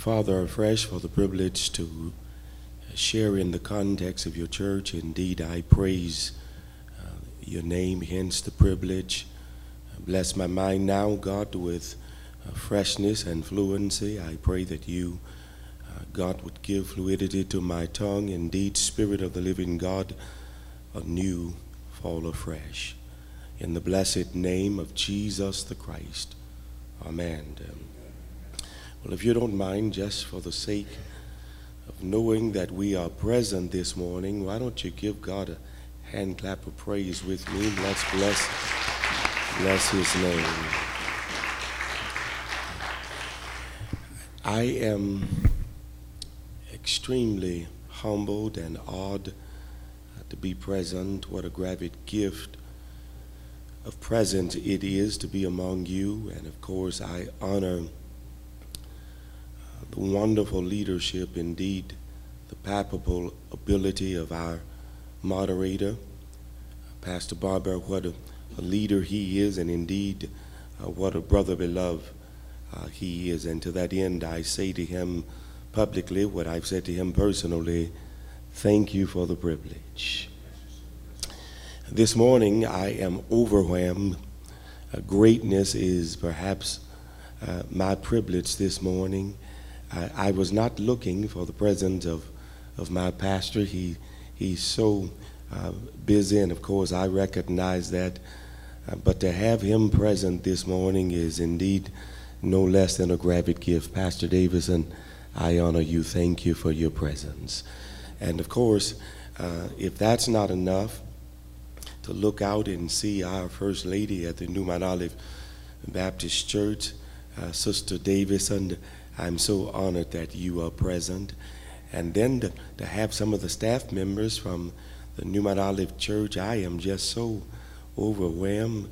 Father, afresh for the privilege to share in the context of your church. Indeed, I praise uh, your name, hence the privilege. Bless my mind now, God, with uh, freshness and fluency. I pray that you, uh, God, would give fluidity to my tongue. Indeed, Spirit of the living God, anew fall afresh. In the blessed name of Jesus the Christ. Amen. Well, if you don't mind, just for the sake of knowing that we are present this morning, why don't you give God a hand clap of praise with me? Let's bless, bless His name. I am extremely humbled and awed to be present. What a great gift of presence it is to be among you. And of course, I honor the wonderful leadership, indeed, the palpable ability of our moderator, Pastor Barber, what a, a leader he is, and indeed, uh, what a brother beloved uh, he is. And to that end, I say to him publicly what I've said to him personally thank you for the privilege. This morning, I am overwhelmed. Uh, greatness is perhaps uh, my privilege this morning. I, I, was not looking for the presence of, of my pastor. He, he's so uh, busy, and of course, I recognize that. Uh, but to have him present this morning is indeed no less than a great gift. Pastor Davison, I honor you. Thank you for your presence. And of course, uh, if that's not enough, to look out and see our First Lady at the New Mount Olive Baptist Church, uh, Sister Davison, I'm so honored that you are present. And then to, to have some of the staff members from the New Mount Olive Church, I am just so overwhelmed.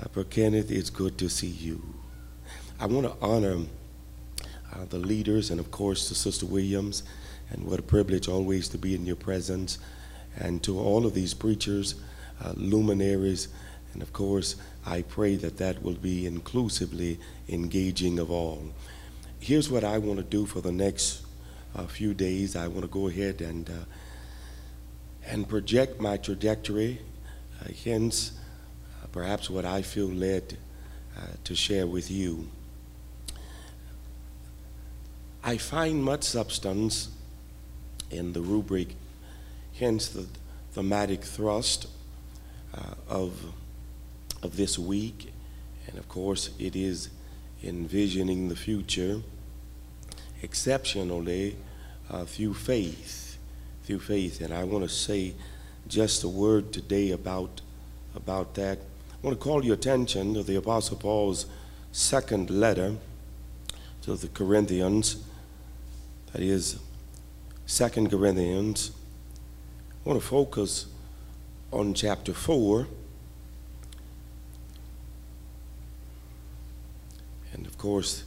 Uh, Kenneth, it's good to see you. I want to honor uh, the leaders and, of course, to Sister Williams, and what a privilege always to be in your presence. And to all of these preachers, uh, luminaries, and of course, I pray that that will be inclusively engaging of all here's what I want to do for the next uh, few days. I want to go ahead and uh, and project my trajectory, uh, hence uh, perhaps what I feel led uh, to share with you. I find much substance in the rubric, hence the thematic thrust uh, of of this week, and of course it is envisioning the future exceptionally uh, through faith, through faith. And I want to say just a word today about, about that. I want to call your attention to the Apostle Paul's second letter to the Corinthians. That is Second Corinthians. I want to focus on chapter 4. And of course,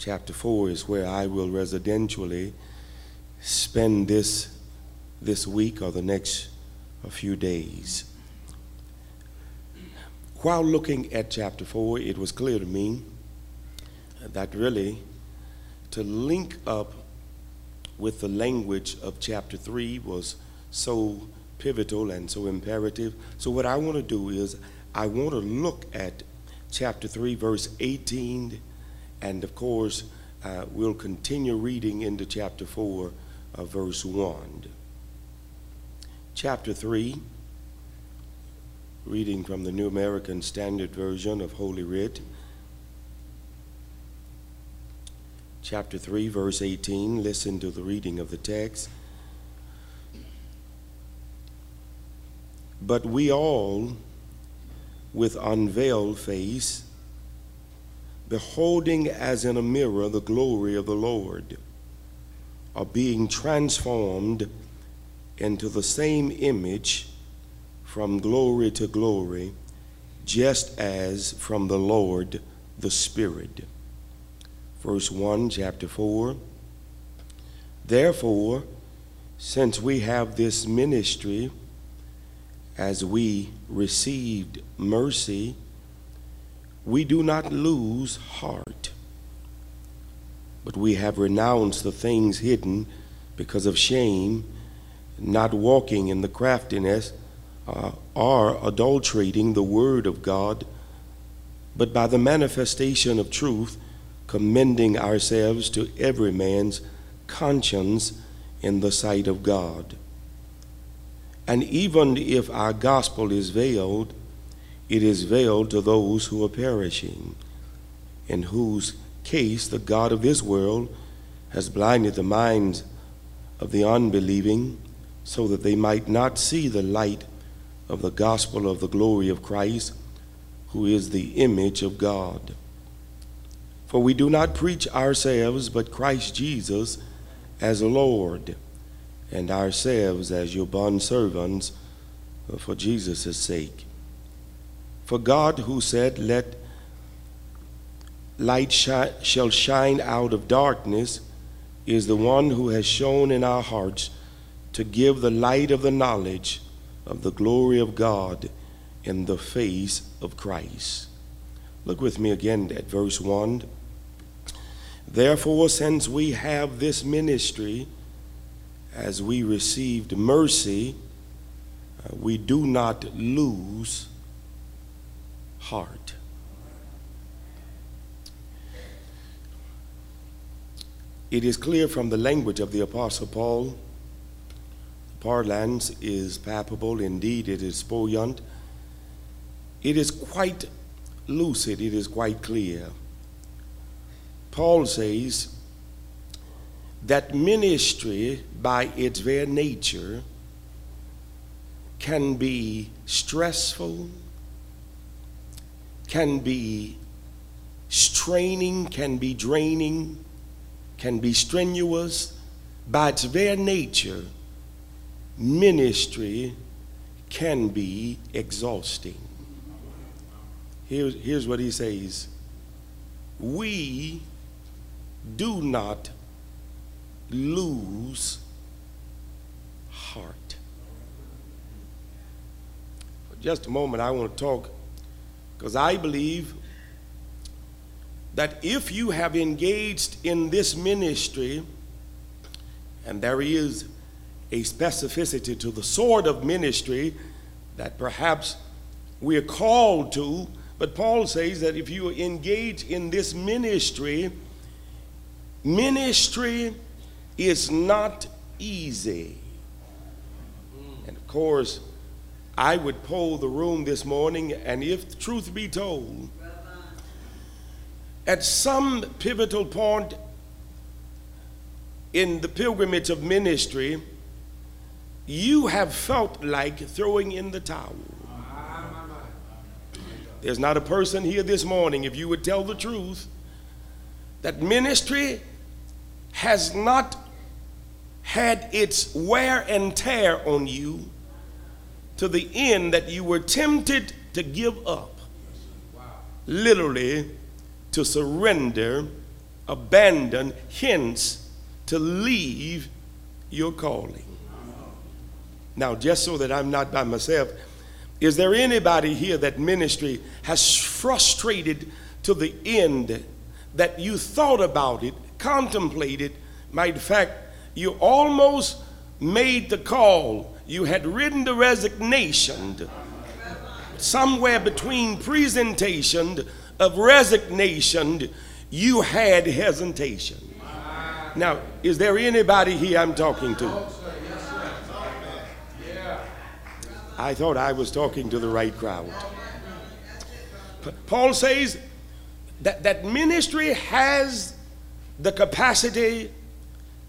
chapter 4 is where I will residentially spend this, this week or the next few days. While looking at chapter 4, it was clear to me that really to link up with the language of chapter 3 was so pivotal and so imperative. So, what I want to do is, I want to look at chapter 3, verse 18 and of course, uh, we'll continue reading into chapter 4, uh, verse 1. Chapter 3, reading from the New American Standard Version of Holy Writ. Chapter 3, verse 18. Listen to the reading of the text. But we all, with unveiled face, beholding as in a mirror the glory of the Lord, are being transformed into the same image from glory to glory, just as from the Lord the Spirit. Verse 1, chapter 4. Therefore, since we have this ministry, as we received mercy, we do not lose heart. but we have renounced the things hidden because of shame, not walking in the craftiness uh, or adulterating the word of God, but by the manifestation of truth, commending ourselves to every man's conscience in the sight of God. And even if our gospel is veiled, it is veiled to those who are perishing, in whose case the God of this world has blinded the minds of the unbelieving so that they might not see the light of the gospel of the glory of Christ, who is the image of God. For we do not preach ourselves, but Christ Jesus as Lord, and ourselves as your bondservants for Jesus' sake. For God, who said, Let light shall shine out of darkness, is the one who has shown in our hearts to give the light of the knowledge of the glory of God in the face of Christ. Look with me again at verse 1. Therefore, since we have this ministry, as we received mercy, uh, we do not lose heart. It is clear from the language of the Apostle Paul, the parlance is palpable, indeed, it is spoyant. It is quite lucid, it is quite clear. Paul says that ministry, by its very nature, can be stressful, can be straining, can be draining can be strenuous. By its very nature, ministry can be exhausting. Here's, here's what he says We do not lose heart. For just a moment, I want to talk because I believe that if you have engaged in this ministry, and there is a specificity to the sort of ministry that perhaps we are called to, but Paul says that if you engage in this ministry, ministry is not easy. And of course, I would poll the room this morning, and if truth be told, at some pivotal point in the pilgrimage of ministry, you have felt like throwing in the towel. There's not a person here this morning, if you would tell the truth, that ministry has not had its wear and tear on you to the end that you were tempted to give up. Literally, to surrender, abandon, hence to leave your calling. Now, just so that I'm not by myself, is there anybody here that ministry has frustrated to the end that you thought about it, contemplated, matter of fact, you almost made the call, you had written the resignation somewhere between presentation of resignation, you had hesitation. Now, is there anybody here I'm talking to? I thought I was talking to the right crowd. Paul says that, that ministry has the capacity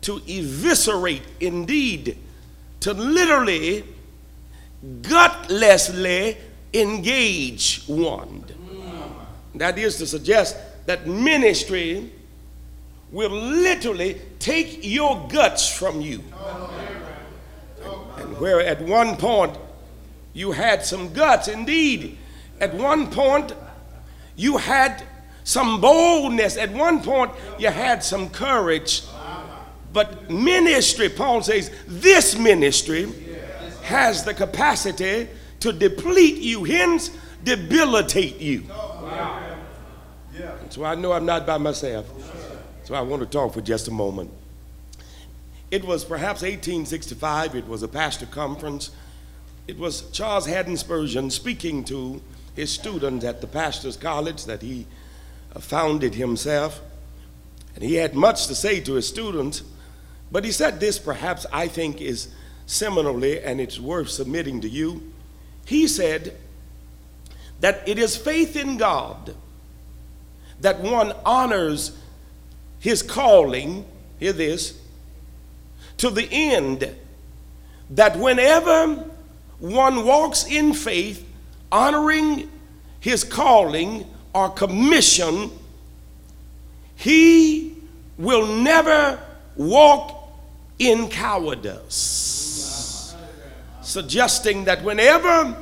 to eviscerate, indeed, to literally, gutlessly engage one. That is to suggest that ministry will literally take your guts from you. And where at one point you had some guts, indeed, at one point you had some boldness, at one point you had some courage. But ministry, Paul says, this ministry has the capacity to deplete you, hence debilitate you. So I know I'm not by myself. So I want to talk for just a moment. It was perhaps 1865, it was a pastor conference. It was Charles Haddon Spurgeon speaking to his students at the pastor's college that he founded himself. And he had much to say to his students, but he said this perhaps I think is seminally and it's worth submitting to you. He said that it is faith in God that one honors his calling, hear this, to the end that whenever one walks in faith, honoring his calling or commission, he will never walk in cowardice. Suggesting that whenever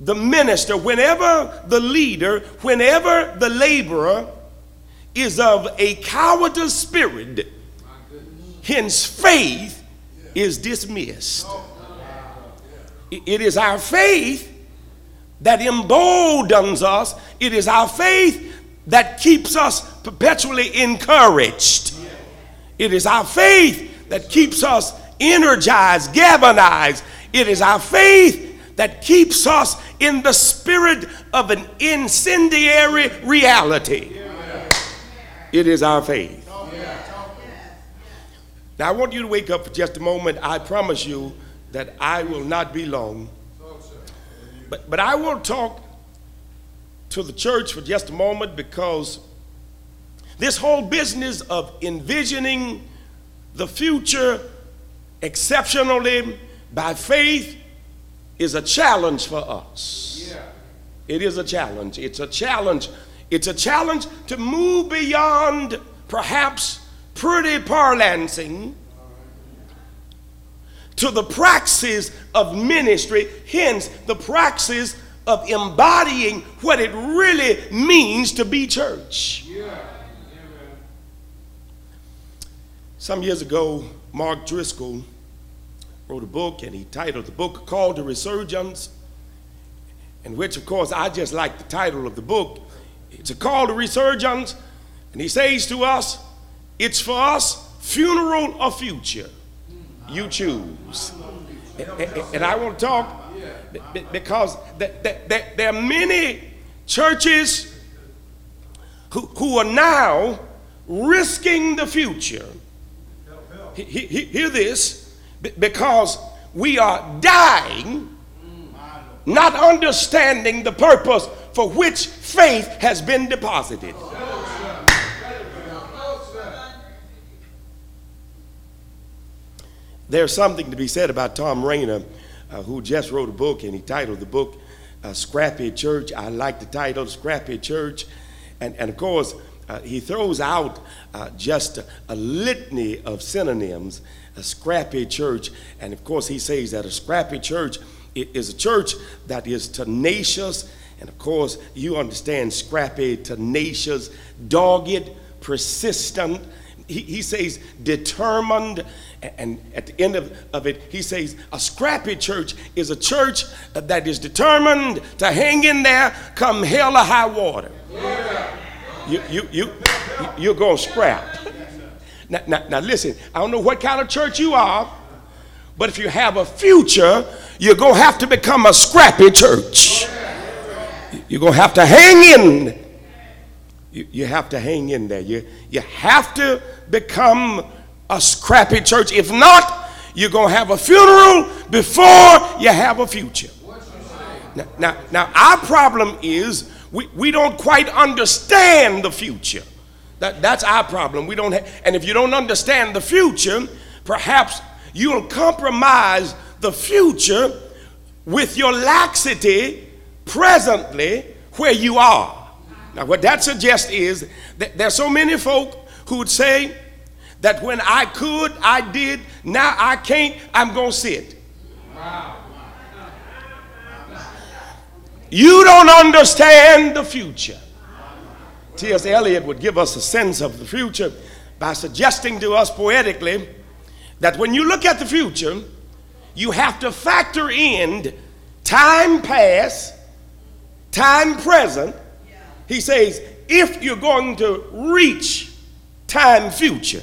the minister, whenever the leader, whenever the laborer is of a cowardice spirit, hence faith is dismissed. It is our faith that emboldens us, it is our faith that keeps us perpetually encouraged. It is our faith that keeps us energized, galvanized. It is our faith that keeps us in the spirit of an incendiary reality. It is our faith. Now, I want you to wake up for just a moment. I promise you that I will not be long. But, but I will talk to the church for just a moment because this whole business of envisioning the future exceptionally by faith is a challenge for us. Yeah. It is a challenge. It's a challenge. It's a challenge to move beyond perhaps pretty parlancing to the praxis of ministry, hence the praxis of embodying what it really means to be church. Yeah. Some years ago, Mark Driscoll wrote a book and he titled the book called The Resurgence, in which, of course, I just like the title of the book. It's a call to resurgence, and he says to us, it's for us funeral or future. You choose. And I want to talk because there are many churches who, who are now risking the future. Hear this because we are dying, not understanding the purpose for which faith has been deposited. There's something to be said about Thom Rainer, uh, who just wrote a book and he titled the book uh, Scrappy Church. I like the title, Scrappy Church. And, and of course, uh, he throws out uh, just a, a, litany of synonyms, a scrappy church. And of course, he says that a scrappy church is a church that is tenacious. And of course, you understand scrappy, tenacious, dogged, persistent. He, he says determined. And at the end of, of it, he says a scrappy church is a church that is determined to hang in there come hell or high water. Yeah you, you, you, you're going to scrap. Now, now, now, listen, I don't know what kind of church you are, but if you have a future, you're going to have to become a scrappy church. You're going to have to hang in. You, you have to hang in there. You, you have to become a scrappy church. If not, you're going to have a funeral before you have a future. Now, now, now our problem is we, we don't quite understand the future. That, that's our problem. We don't and if you don't understand the future, perhaps you'll compromise the future with your laxity presently where you are. Now, what that suggests is that there's so many folk who would say that when I could, I did, now I can't, I'm going to sit. Wow. You don't understand the future. T.S. Eliot would give us a sense of the future by suggesting to us poetically that when you look at the future, you have to factor in time past, time present. He says, if you're going to reach time future.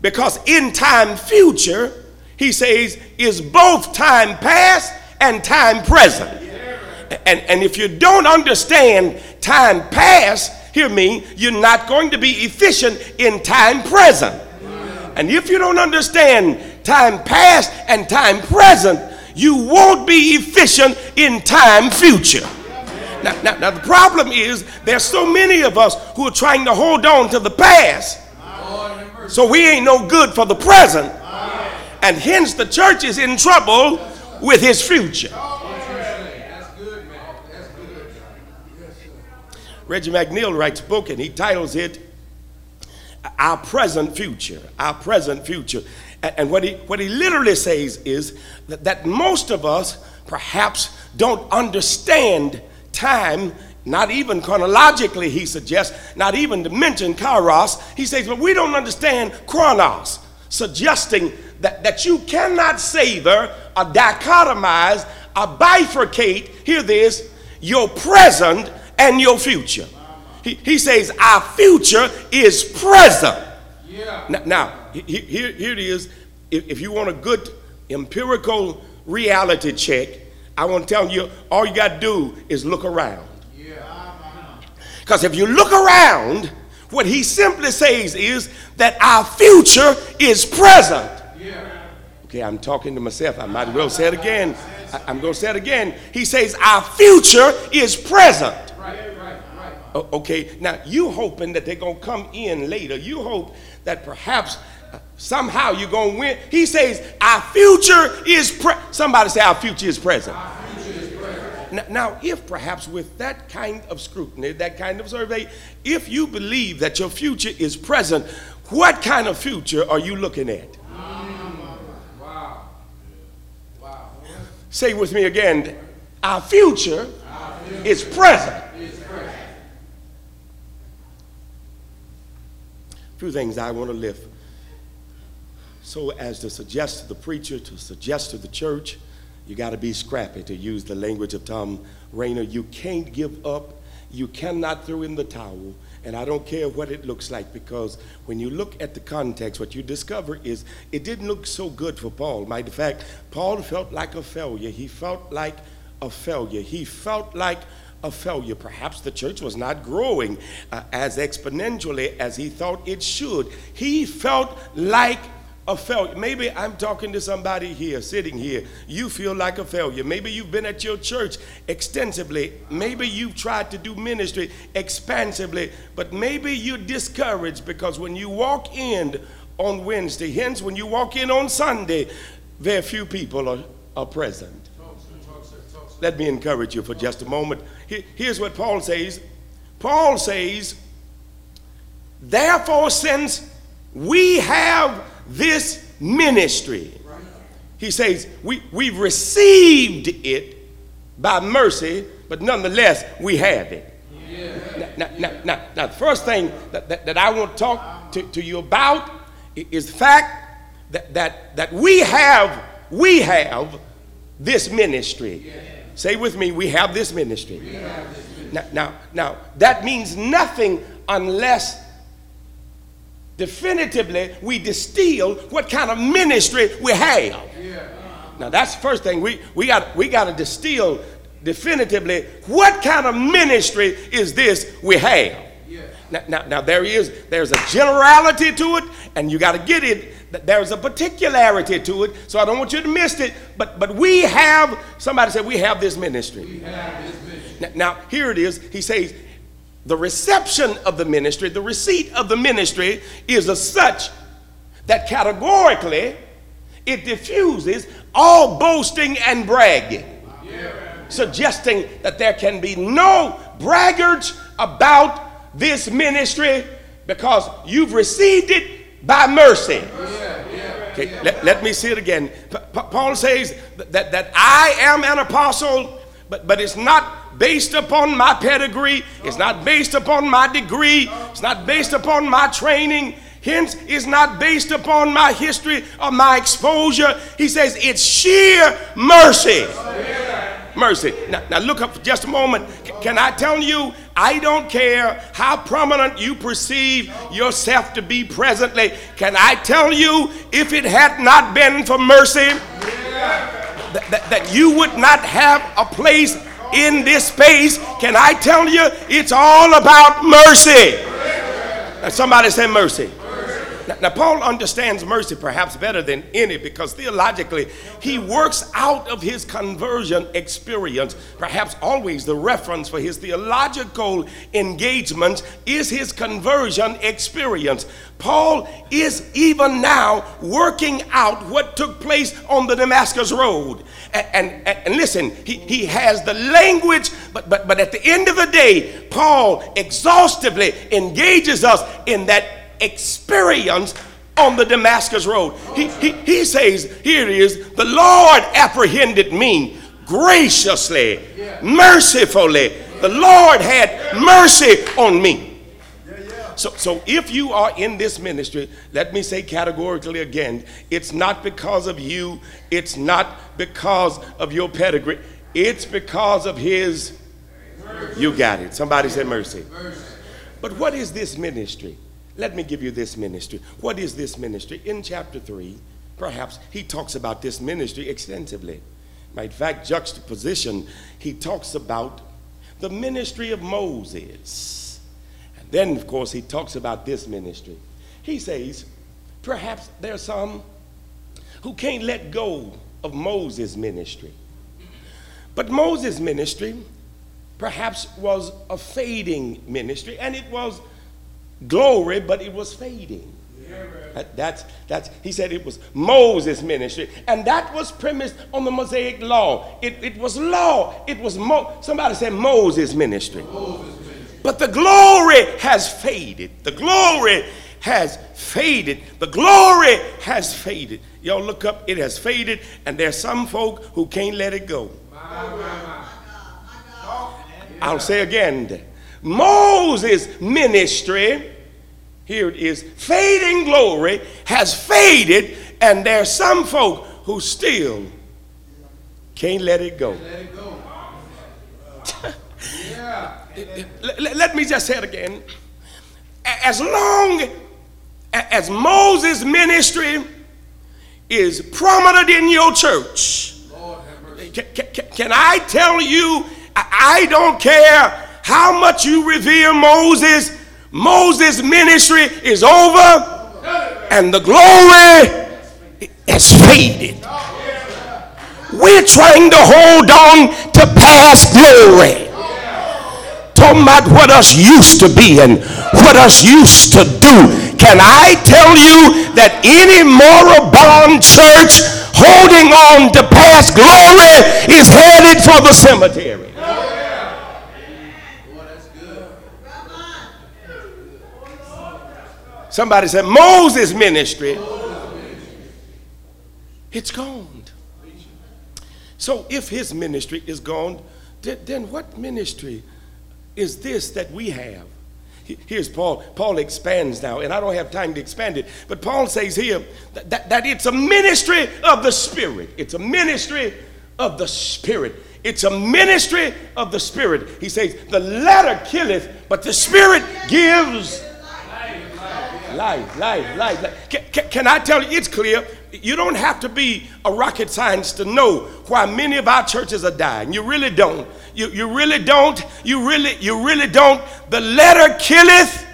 Because in time future, he says, is both time past and time present. And, and if you don't understand time past, hear me, you're not going to be efficient in time present. And if you don't understand time past and time present, you won't be efficient in time future. Now, now, now, the problem is there's so many of us who are trying to hold on to the past, so we ain't no good for the present, and hence the church is in trouble with his future. Reggie McNeal writes a book and he titles it Our Present Future. Our Present Future. And what he, what he literally says is that, that most of us perhaps don't understand time, not even chronologically, he suggests, not even to mention kairos. He says, but we don't understand chronos, suggesting that, that you cannot savor or dichotomize or bifurcate, hear this, your present and your future. He, he says, Our future is present. Yeah. Now, now here, here it is. If, if you want a good empirical reality check, I want to tell you all you got to do is look around. Because if you look around, what he simply says is that our future is present. Yeah. Okay, I'm talking to myself. I might as well say it again. I, am going to say it again. He says, Our future is present. Okay, now you hoping that they're going to come in later. You hope that perhaps uh, somehow you're going to win. He says, Our future is present. Somebody say, Our future is present. Now, now, if perhaps with that kind of scrutiny, that kind of survey, if you believe that your future is present, what kind of future are you looking at? Wow. Wow. Say with me again, our future, our future is present. A few things I want to lift so as to suggest to the preacher, to suggest to the church, you got to be scrappy, to use the language of Thom Rainer. You can't give up. You cannot throw in the towel. And I don't care what it looks like because when you look at the context, what you discover is it didn't look so good for Paul. Matter of fact, Paul felt like a failure. He felt like a failure. He felt like a failure. Perhaps the church was not growing uh, as exponentially as he thought it should. He felt like a failure. Maybe I'm talking to somebody here, sitting here. You feel like a failure. Maybe you've been at your church extensively. Maybe you've tried to do ministry expansively, but maybe you're discouraged because when you walk in on Wednesday, hence when you walk in on Sunday, very few people are, are present. Let me encourage you for just a moment. Here's what Paul says Paul says, Therefore, since we have this ministry, he says, we, We've received it by mercy, but nonetheless, we have it. Yeah. Now, now, now, now, the first thing that, that, that I want to talk to, to you about is the fact that, that, that we have, we have this ministry. Yeah. Say with me, we have this ministry. Have this ministry. Now, now, now, that means nothing unless definitively we distill what kind of ministry we have. Now that's the first thing we, we got we got to distill definitively what kind of ministry is this we have. Now, now, now there is there's a generality to it, and you got to get it there's a particularity to it, so I don't want you to miss it. But but we have somebody said we have this ministry. Have this ministry. Now, now here it is. He says the reception of the ministry, the receipt of the ministry is such that categorically it diffuses all boasting and bragging, yeah. suggesting that there can be no braggarts about this ministry because you've received it by mercy. Okay, let, let me see it again. Paul says that, that I am an apostle, but, but it's not based upon my pedigree, it's not based upon my degree, it's not based upon my training. Hence, it's not based upon my history or my exposure. He says it's sheer mercy. mercy. Now, now look up for just a moment. C- can I tell you, I don't care how prominent you perceive yourself to be presently. Can I tell you, if it had not been for mercy, that, that, that you would not have a place in this space. Can I tell you, it's all about mercy. Somebody say mercy. Now, now, Paul understands mercy perhaps better than any because theologically he works out of his conversion experience. Perhaps always the reference for his theological engagements is his conversion experience. Paul is even now working out what took place on the Damascus Road. And, and, and listen, he, he has the language, but, but, but at the end of the day, Paul exhaustively engages us in that experience on the Damascus Road. He, he, he says, here it is, the Lord apprehended me graciously, mercifully. The Lord had mercy on me. So, so if you are in this ministry, let me say categorically again, it's not because of you, it's not because of your pedigree, it's because of his. You got it. Somebody said mercy. But what is this ministry? Let me give you this ministry. What is this ministry? In chapter 3, perhaps, he talks about this ministry extensively. In fact, juxtaposition, he talks about the ministry of Moses. And then, of course, he talks about this ministry. He says, perhaps there are some who can't let go of Moses' ministry. But Moses' ministry perhaps was a fading ministry, and it was glory, but it was fading. That, that's, that's, he said it was Moses' ministry, and that was premised on the Mosaic law. It, it was law. It was Mo, somebody said Moses' ministry. Moses ministry. But the glory has faded. The glory has faded. The glory has faded. Y'all look up, it has faded, and there's some folk who can't let it go. I'll say again Moses' ministry, here it is, fading glory has faded, and there's some folk who still can't let it go. let, let, let me just say it again. As long as Moses' ministry is prominent in your church, can, can, can I tell you, I don't care how much you revere Moses, Moses' ministry is over and the glory has faded. We're trying to hold on to past glory. Talking about what us used to be and what us used to do. Can I tell you that any moribund church holding on to past glory is headed for the cemetery? Somebody said Moses' ministry. It's gone. So if his ministry is gone, then what ministry is this that we have? Here's Paul. Paul expands now, and I don't have time to expand it, but Paul says here that, that, that, it's a ministry of the Spirit. It's a ministry of the Spirit. It's a ministry of the Spirit. He says, The letter killeth, but the Spirit gives life, life, life. Can, can, I tell you, it's clear. You don't have to be a rocket scientist to know why many of our churches are dying. You really don't. You, you really don't. You really, you really don't. The letter killeth,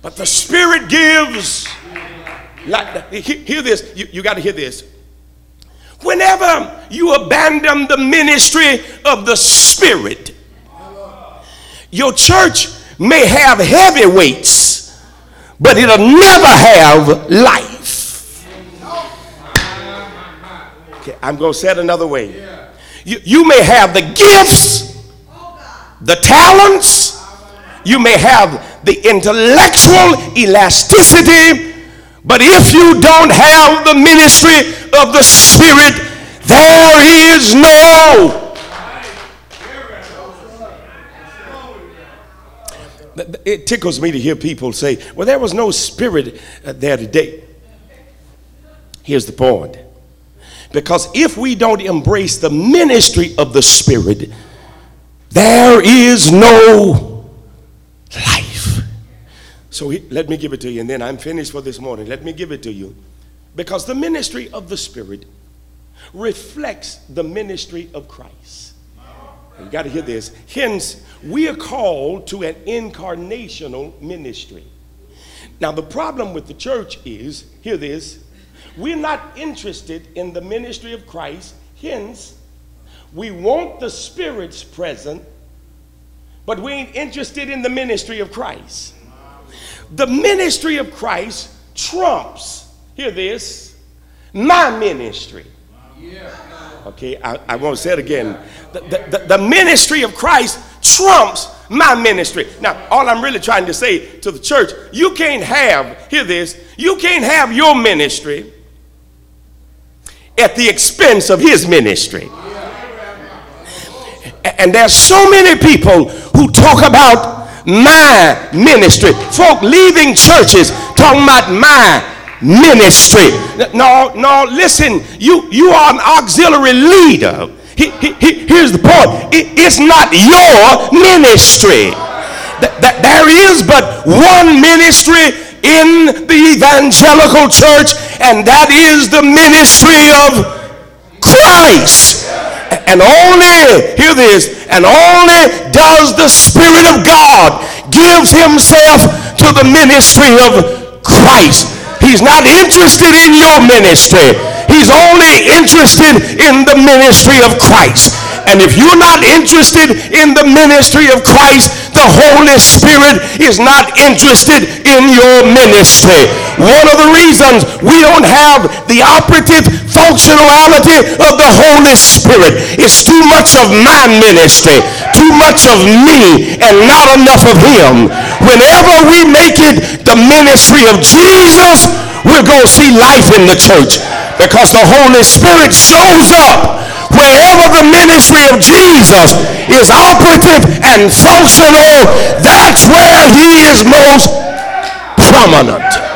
but the spirit gives. Like, hear this. You, you got to hear this. Whenever you abandon the ministry of the spirit, your church may have heavyweights but it'll never have life. Okay, I'm going to say it another way. You, you may have the gifts, the talents, you may have the intellectual elasticity, but if you don't have the ministry of the Spirit, there is no it tickles me to hear people say, well, there was no spirit uh, there today. Here's the point Because if we don't embrace the ministry of the Spirit, there is no life. So he, let me give it to you, and then I'm finished for this morning. Let me give it to you. Because the ministry of the Spirit reflects the ministry of Christ. You got to hear this. Hence, we are called to an incarnational ministry. Now, the problem with the church is hear this we're not interested in the ministry of Christ, hence, we want the Spirit's present, but we ain't interested in the ministry of Christ. The ministry of Christ trumps, hear this, my ministry. Okay, I, I won't say it again. The, the, the, ministry of Christ trumps my ministry. Now, all I'm really trying to say to the church, you can't have, hear this, you can't have your ministry at the expense of his ministry. And there's so many people who talk about my ministry. Folk leaving churches talking about my ministry. No, no, listen, you, you are an auxiliary leader. He, he, he, here's the point it, it's not your ministry. Th- th- there is but one ministry in the evangelical church, and that is the ministry of Christ. And only, hear this, and only does the Spirit of God gives himself to the ministry of Christ. He's not interested in your ministry. He's only interested in the ministry of Christ. And if you're not interested in the ministry of Christ, the Holy Spirit is not interested in your ministry. One of the reasons we don't have the operative functionality of the Holy Spirit is too much of my ministry, too much of me, and not enough of Him. Whenever we make it the ministry of Jesus, we're going to see life in the church because the Holy Spirit shows up wherever the ministry of Jesus is operative and functional, that's where he is most prominent.